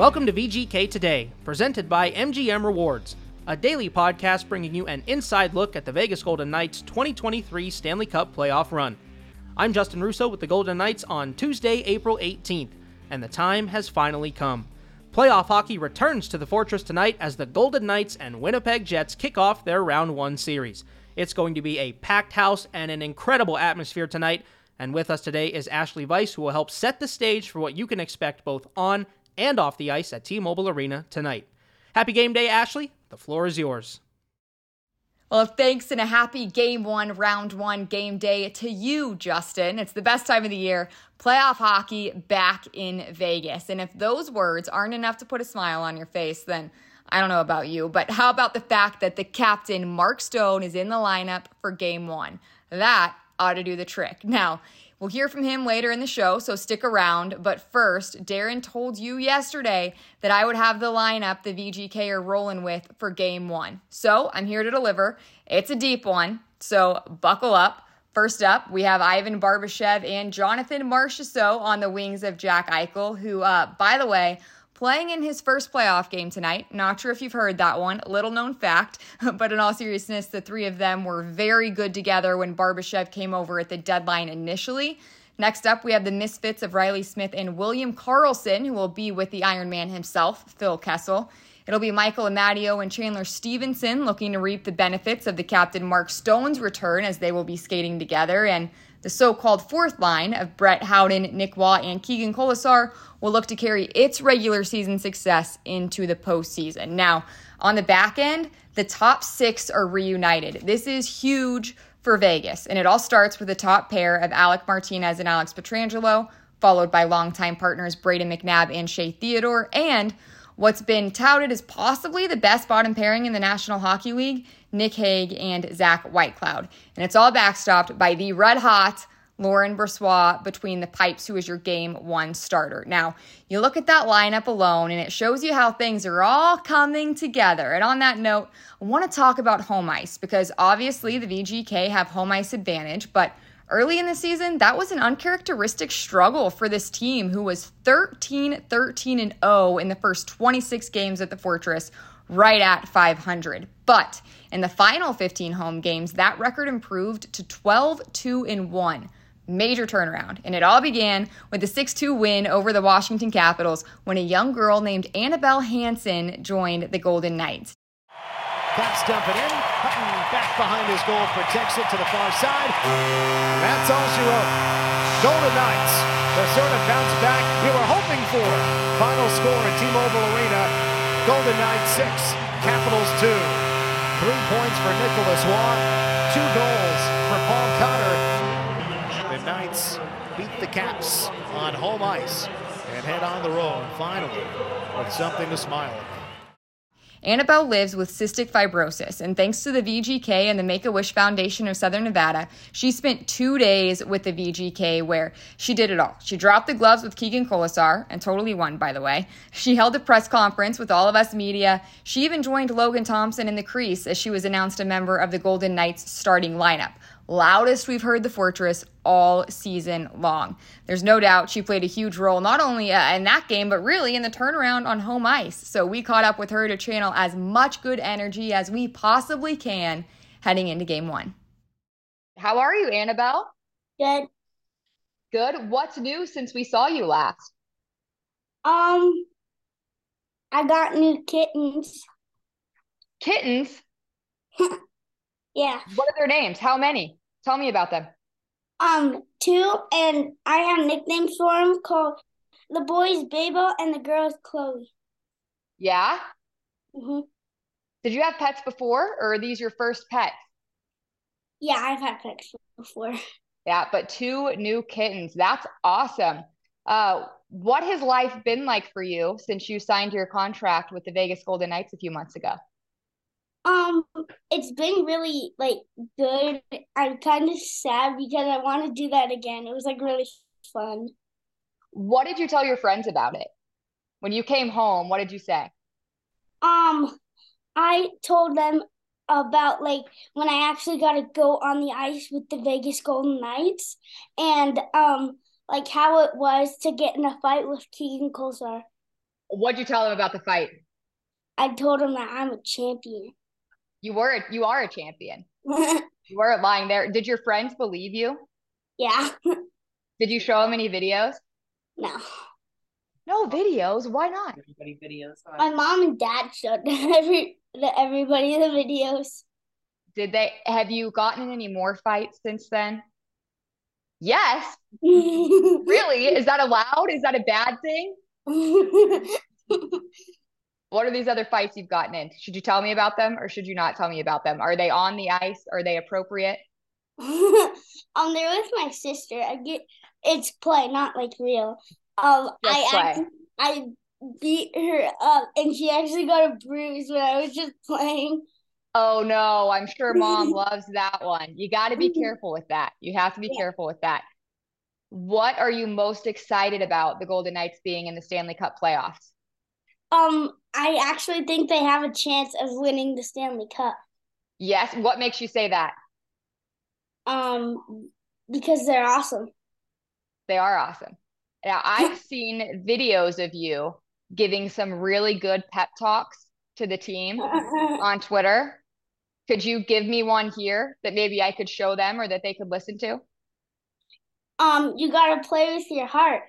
Welcome to VGK Today, presented by MGM Rewards, a daily podcast bringing you an inside look at the Vegas Golden Knights 2023 Stanley Cup playoff run. I'm Justin Russo with the Golden Knights on Tuesday, April 18th, and the time has finally come. Playoff hockey returns to the Fortress tonight as the Golden Knights and Winnipeg Jets kick off their Round 1 series. It's going to be a packed house and an incredible atmosphere tonight. And with us today is Ashali Vise, who will help set the stage for what you can expect both on and off the ice at T Mobile Arena tonight. Happy game day, Ashali. The floor is yours. Well, thanks and a happy game one, round one game day to you, Justin. It's the best time of the year. Playoff hockey back in Vegas. And if those words aren't enough to put a smile on your face, then I don't know about you, but how about the fact that the captain, Mark Stone, is in the lineup for game one? That ought to do the trick. Now, We'll hear from him later in the show, so stick around. But first, Darren told you yesterday that I would have the lineup the VGK are rolling with for game one. So I'm here to deliver. It's a deep one, so buckle up. First up, we have Ivan Barbashev and Jonathan Marchessault on the wings of Jack Eichel, who, uh, by the way, playing in his first playoff game tonight. Not sure if you've heard that one, little known fact, but in all seriousness, the three of them were very good together when Barbashev came over at the deadline initially. Next up, we have the misfits of Reilly Smith and William Karlsson, who will be with the Iron Man himself, Phil Kessel. It'll be Michael Amadio and Chandler Stephenson looking to reap the benefits of the captain Mark Stone's return as they will be skating together. And the so called fourth line of Brett Howden, Nic Roy, and Keegan Kolesar will look to carry its regular season success into the postseason. Now, on the back end, the top six are reunited. This is huge for Vegas, and it all starts with the top pair of Alec Martinez and Alex Pietrangelo, followed by longtime partners Brayden McNabb and Shea Theodore, and what's been touted as possibly the best bottom pairing in the National Hockey League, Nick Hague and Zach Whitecloud. And it's all backstopped by the red hot Laurent Brossoit between the pipes, who is your game one starter. Now, you look at that lineup alone, and it shows you how things are all coming together. And on that note, I want to talk about home ice because obviously the VGK have home ice advantage, but early in the season, that was an uncharacteristic struggle for this team who was 13 13 and 0 in the first 26 games at the Fortress, right at 500. But in the final 15 home games, that record improved to 12 2 and 1 major turnaround. And it all began with the 6 2 win over the Washington Capitals when a young girl named Annabelle Hanson joined the Golden Knights. Caps dump it in. Back behind his goal, protects it to the far side. That's all she wrote. Golden Knights, the sort of bounce back we were hoping for. Final score at T-Mobile Arena. Golden Knights 6, Capitals 2. Three points for Nicolas Roy. Two goals for Paul Cotter the Knights beat the Caps on home ice and head on the road finally with something to smile about. Annabelle lives with cystic fibrosis, and thanks to the VGK and the Make a Wish Foundation of Southern Nevada, she spent two days with the VGK where she did it all. She dropped the gloves with Keegan Kolesar and totally won, by the way. She held a press conference with all of us media. She even joined Logan Thompson in the crease as she was announced a member of the Golden Knights starting lineup loudest we've heard the Fortress all season long. There's no doubt she played a huge role not only uh, in that game, but really in the turnaround on home ice. So we caught up with her to channel as much good energy as we possibly can heading into game one. How are you, Annabelle? Good. Good. What's new since we saw you last? Um, I got new kittens. Kittens? yeah. What are their names? How many? Tell me about them. Um, two, and I have nicknames for them called the boys Babel and the girls Chloe. Yeah. Mhm. Did you have pets before, or are these your first pets? Yeah, I've had pets before. Yeah, but two new kittens. That's awesome. Uh, what has life been like for you since you signed your contract with the Vegas Golden Knights a few months ago? Um, it's been really like good. I'm kind of sad because I want to do that again. It was like really fun. What did you tell your friends about it? When you came home, what did you say? Um, I told them about like when I actually got to go on the ice with the Vegas Golden Knights and um like how it was to get in a fight with Keegan Kolesar. What'd you tell them about the fight? I told him that I'm a champion. You were you are a champion. you weren't lying there. Did your friends believe you? Yeah. Did you show them any videos? No. No videos. Why not? Everybody videos. My mom and dad showed every everybody the videos. Did they have you gotten any more fights since then? Yes. really? Really? Is that allowed? Is that a bad thing? What are these other fights you've gotten in? Should you tell me about them or should you not tell me about them? Are they on the ice? Are they appropriate? um, they're with my sister. I get it's play, not like real. Um, Just I actually, I beat her up, and she actually got a bruise when I was just playing. Oh no, I'm sure mom loves that one. You got to be careful with that. You have to be Yeah. careful with that. What are you most excited about the Golden Knights being in the Stanley Cup playoffs? Um, I actually think they have a chance of winning the Stanley Cup. Yes. What makes you say that? Um, because they're awesome. They are awesome. Now, I've seen videos of you giving some really good pep talks to the team on Twitter. Could you give me one here that maybe I could show them or that they could listen to? um, you gotta play with your heart.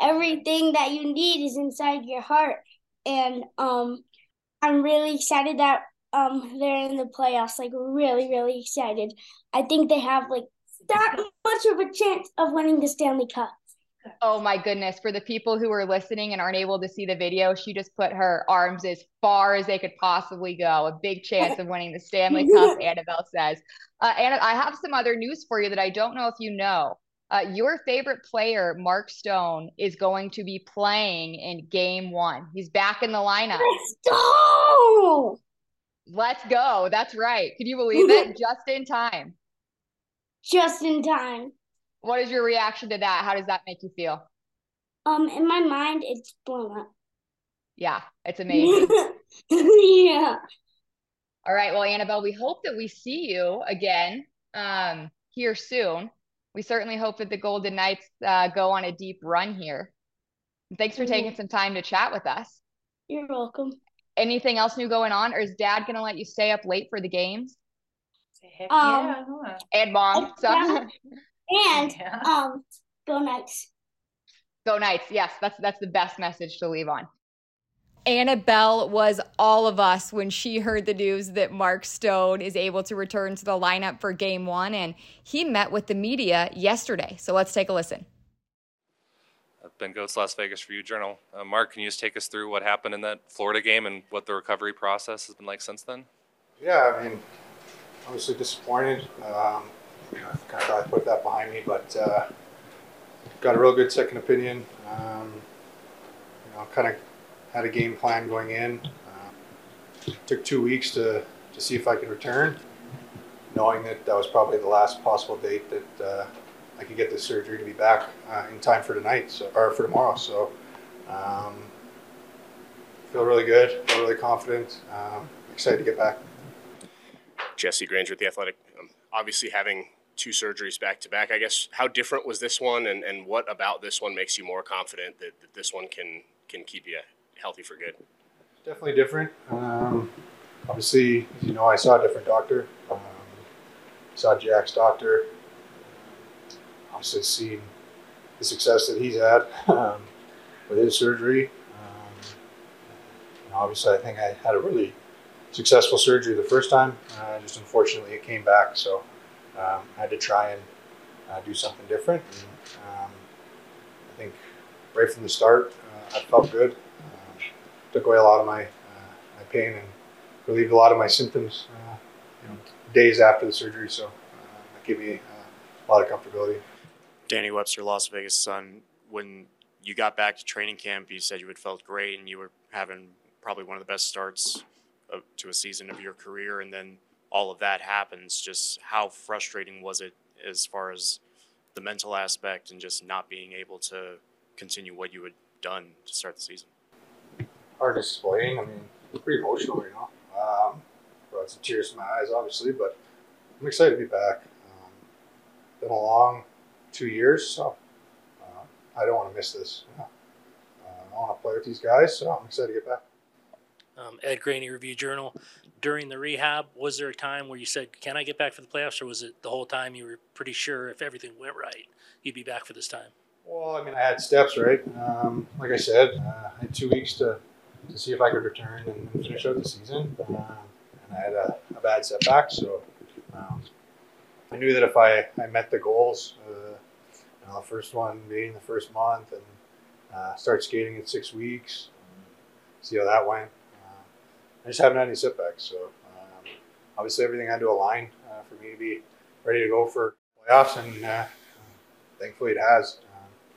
Everything that you need is inside your heart, and um, I'm really excited that um they're in the playoffs. Like really, really excited. I think they have like that much of a chance of winning the Stanley Cup. Oh my goodness. For the people who are listening and aren't able to see the video, she just put her arms as far as they could possibly go. A big chance of winning the Stanley Cup, Annabelle says. Uh, Anna, I have some other news for you that I don't know if you know. Uh, your favorite player, Mark Stone, is going to be playing in game one. He's back in the lineup. Let's go! Let's go. That's right. Can you believe it? Just in time. Just in time. What is your reaction to that? How does that make you feel? Um, in my mind, it's blown up. Yeah, it's amazing. yeah. All right. Well, Annabelle, we hope that we see you again um, here soon. We certainly hope that the Golden Knights uh, go on a deep run here. Thanks for taking some time to chat with us. You're welcome. Anything else new going on, or is Dad going to let you stay up late for the games Heck Um, yeah, huh? and Mom? So Yeah. And Yeah. um, go Knights. go Knights. Yes, that's that's the best message to leave on. Annabelle was all of us when she heard the news that Mark Stone is able to return to the lineup for game one, and he met with the media yesterday. So let's take a listen. Ben Gotz, Las Vegas Review-Journal. Uh, Mark, can you just take us through what happened in that Florida game and what the recovery process has been like since then? Yeah, I mean, obviously disappointed. Um, you know, I kind of thought I put that behind me, but uh, got a real good second opinion. Um, you know, kind of had a game plan going in. Uh, took two weeks to, to see if I could return, knowing that that was probably the last possible date that uh, I could get the surgery to be back uh, in time for tonight, so, or for tomorrow. So, um, feel really good, feel really confident, um, excited to get back. Jesse Granger at the Athletic. Um, obviously, having two surgeries back to back, I guess how different was this one, and, and what about this one makes you more confident that, that this one can can keep you healthy for good? Definitely different. Um, obviously, you know, I saw a different doctor. Um, saw Jack's doctor. Obviously, seen the success that he's had um, with his surgery. Um, obviously, I think I had a really successful surgery the first time. Uh, just unfortunately, it came back, so um, I had to try and uh, do something different. And, um, I think right from the start, uh, I felt good. Took away a lot of my uh, my pain and relieved a lot of my symptoms. Uh, you know, days after the surgery, so uh, that gave me a lot of comfortability. Danny Webster, Las Vegas Sun. When you got back to training camp, you said you had felt great and you were having probably one of the best starts of, to a season of your career, and then all of that happens. Just how frustrating was it as far as the mental aspect and just not being able to continue what you had done to start the season? To explain. I mean, pretty emotional, you know. Um, brought some tears to my eyes, obviously, but I'm excited to be back. Um, been a long two years, so uh, I don't want to miss this. You know. um, I want to play with these guys, so I'm excited to get back. Um, Ed Graney Review Journal. During the rehab, was there a time where you said, "Can I get back for the playoffs?" Or was it the whole time you were pretty sure if everything went right, you'd be back for this time? Well, I mean, I had steps, right? Um, like I said, uh, I had two weeks to, to see if I could return and, finish out the season. Um, and I had a, a bad setback, so um, I knew that if I, I met the goals, uh, you know, the first one being the first month and uh, start skating in six weeks, see how that went. Uh, I just haven't had any setbacks, so um, obviously everything had to align uh, for me to be ready to go for playoffs, and uh, thankfully it has.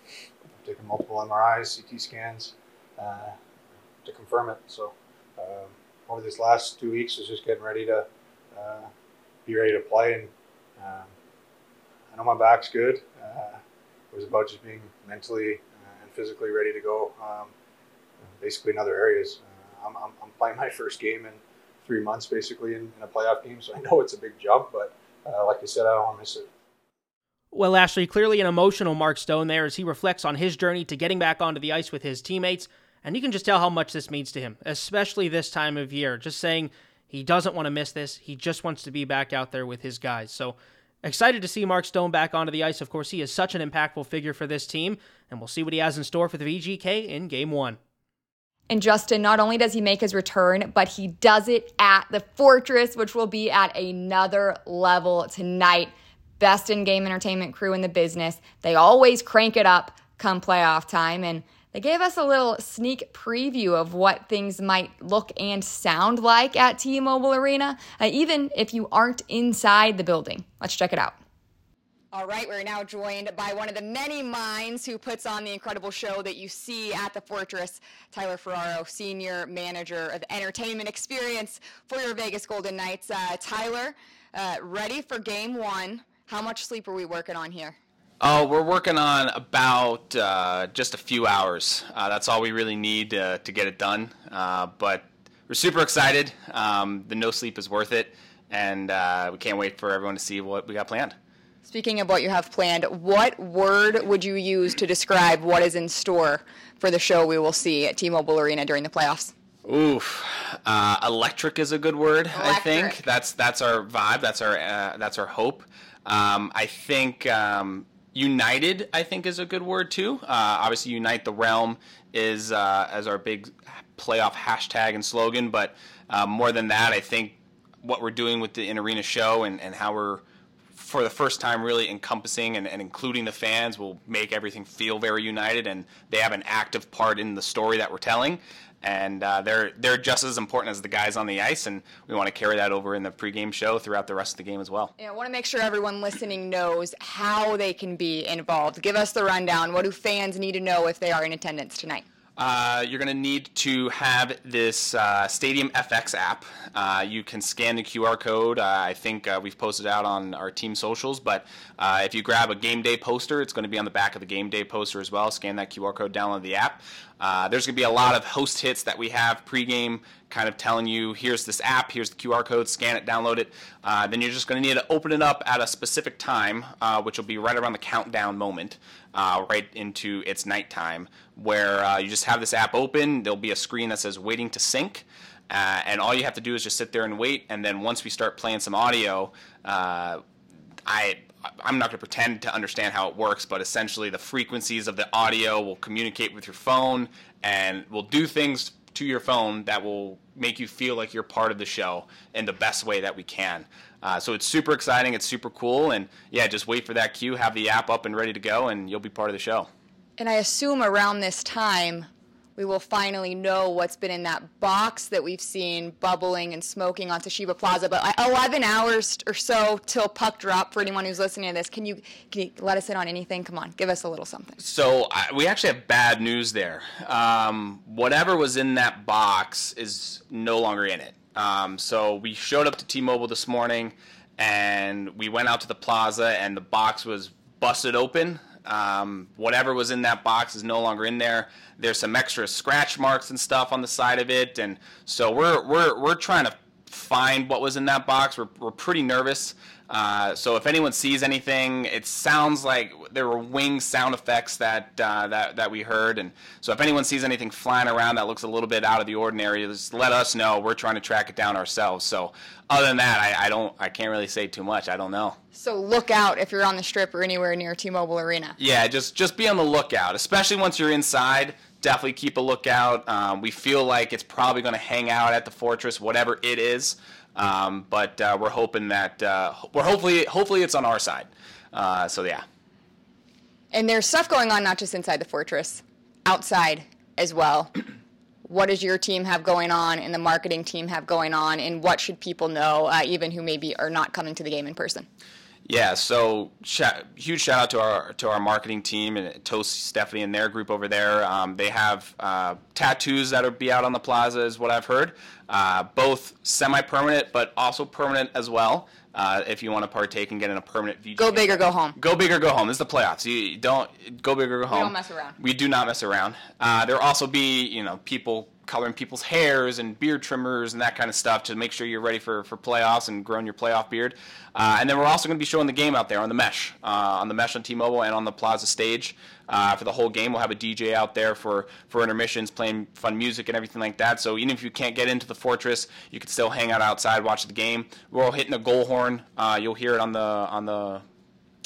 I've taken multiple MRIs, CT scans uh, to confirm it. So um, over these last two weeks is just getting ready to uh, be ready to play, and um, I know my back's good. Uh, it was about just being mentally uh, and physically ready to go. Um, basically, in other areas, uh, I'm, I'm, I'm, playing my first game in three months, basically in, in, a playoff game. So I know it's a big jump, but uh, like I said, I don't want to miss it. Well, Ashali, clearly an emotional Mark Stone there as he reflects on his journey to getting back onto the ice with his teammates. And you can just tell how much this means to him, especially this time of year. Just saying he doesn't want to miss this. He just wants to be back out there with his guys. So excited to see Mark Stone back onto the ice. Of course, he is such an impactful figure for this team. And we'll see what he has in store for the VGK in game one. And Justin, not only does he make his return, but he does it at the Fortress, which will be at another level tonight best in game entertainment crew in the business. They always crank it up come playoff time. And they gave us a little sneak preview of what things might look and sound like at T Mobile Arena, uh, even if you aren't inside the building. Let's check it out. All right, we're now joined by one of the many minds who puts on the incredible show that you see at the Fortress, Tyler Ferraro, Senior Manager of Entertainment Experience for your Vegas Golden Knights. Uh, Tyler, uh, ready for game one. How much sleep are we working on here? Oh, we're working on about uh, just a few hours. Uh, that's all we really need to, to get it done. Uh, but we're super excited. Um, the no sleep is worth it, and uh, we can't wait for everyone to see what we got planned. Speaking of what you have planned, what word would you use to describe what is in store for the show we will see at T-Mobile Arena during the playoffs? Oof, uh, electric is a good word. Electric. I think that's that's our vibe. That's our uh, that's our hope. Um, I think um, united, I think, is a good word too. Uh, obviously, unite the realm is uh, as our big playoff hashtag and slogan. But uh, more than that, I think what we're doing with the in arena show and, and how we're for the first time really encompassing and, and, including the fans will make everything feel very united and they have an active part in the story that we're telling and uh, they're they're just as important as the guys on the ice, and we want to carry that over in the pregame show throughout the rest of the game as well. Yeah, I want to make sure everyone listening knows how they can be involved. Give us the rundown. What do fans need to know if they are in attendance tonight? Uh, you're going to need to have this uh, Stadium FX app. Uh, you can scan the QR code. Uh, I think uh, we've posted out on our team socials, but if you grab a game day poster, it's going to be on the back of the game day poster as well. Scan that QR code, download the app. there's going to be a lot of host hits that we have pregame, kind of telling you here's this app, here's the QR code, scan it, download it. then you're just going to need to open it up at a specific time, which will be right around the countdown moment uh, right into its nighttime, where uh, you just have this app open. There'll be a screen that says waiting to sync. Uh, and all you have to do is just sit there and wait. And then once we start playing some audio, uh, I I'm not going to pretend to understand how it works, but essentially the frequencies of the audio will communicate with your phone and will do things to your phone that will make you feel like you're part of the show in the best way that we can. Uh, so it's super exciting. It's super cool. And yeah, just wait for that cue, have the app up and ready to go, and you'll be part of the show. And I assume around this time, we will finally know what's been in that box that we've seen bubbling and smoking on Toshiba Plaza. But 11 hours or so till puck drop for anyone who's listening to this. Can you, can you let us in on anything? Come on, give us a little something. So I, we actually have bad news there. Um, whatever was in that box is no longer in it. Um, so we showed up to T-Mobile this morning, and we went out to the plaza, and the box was busted open. Um, whatever was in that box is no longer in there. There's some extra scratch marks and stuff on the side of it, and so we're we're we're trying to find what was in that box. We're, we're pretty nervous. Uh, so if anyone sees anything, it sounds like there were wing sound effects that uh, that that we heard, and so if anyone sees anything flying around that looks a little bit out of the ordinary, just let us know. We're trying to track it down ourselves. So other than that, I, I don't, I can't really say too much. I don't know. So look out if you're on the strip or anywhere near T-Mobile Arena. Yeah, just just be on the lookout, especially once you're inside. Definitely keep a lookout. Um, we feel like it's probably going to hang out at the fortress, whatever it is. Um, but uh, we're hoping that uh, we're hopefully hopefully it's on our side. Uh, so yeah. And there's stuff going on not just inside the fortress, outside as well. what does your team have going on and the marketing team have going on, and what should people know, uh, even who maybe are not coming to the game in person? Yeah, so sh- huge shout out to our to our marketing team and Toast Stephanie and their group over there. Um, they have uh, tattoos that'll be out on the plaza, is what I've heard. Uh, both semi-permanent, but also permanent as well. Uh, if you want to partake and get in a permanent VG. Go big or go home. Go big or go home. This is the playoffs. You don't go big or go home. We don't mess around. We do not mess around. Uh, there'll also be you know people coloring people's hairs and beard trimmers and that kind of stuff to make sure you're ready for, for playoffs and growing your playoff beard. Uh, and then we're also going to be showing the game out there on the mesh, uh, on the mesh on T-Mobile and on the Plaza stage uh, for the whole game. We'll have a DJ out there for, for intermissions, playing fun music and everything like that. So even if you can't get into the fortress, you can still hang out outside, watch the game. We're all hitting a goal horn. Uh, you'll hear it on the on the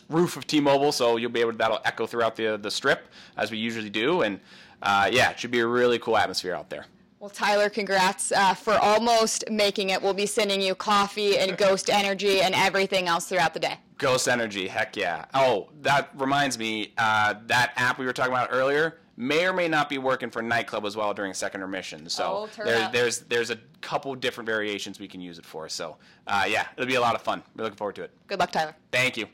roof of T-Mobile, so you'll be able to that'll echo throughout the the strip as we usually do. And uh, yeah, it should be a really cool atmosphere out there. Well, Tyler, congrats uh, for almost making it. We'll be sending you coffee and Ghost Energy and everything else throughout the day. Ghost Energy, heck yeah. Oh, that reminds me, uh, that app we were talking about earlier may or may not be working for nightclub as well during second remission. So oh, there, there's there's a couple different variations we can use it for. So uh, yeah, it'll be a lot of fun. We're looking forward to it. Good luck, Tyler. Thank you.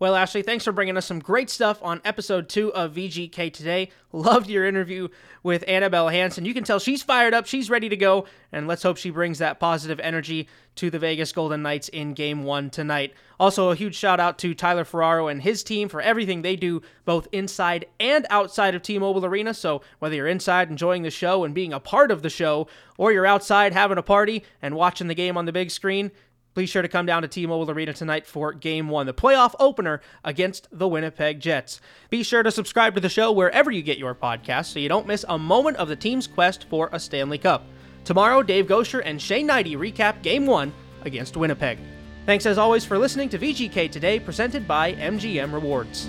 Well, Ashali, thanks for bringing us some great stuff on episode two of VGK today. Loved your interview with Annabelle Hanson. You can tell she's fired up, she's ready to go, and let's hope she brings that positive energy to the Vegas Golden Knights in game one tonight. Also, a huge shout out to Tyler Ferraro and his team for everything they do both inside and outside of T Mobile Arena. So, whether you're inside enjoying the show and being a part of the show, or you're outside having a party and watching the game on the big screen, Please sure to come down to T-Mobile Arena tonight for Game 1, the playoff opener against the Winnipeg Jets. Be sure to subscribe to the show wherever you get your podcasts so you don't miss a moment of the team's quest for a Stanley Cup. Tomorrow, Dave Goucher and Shane Hnidy recap Game 1 against Winnipeg. Thanks as always for listening to VGK Today, presented by MGM Rewards.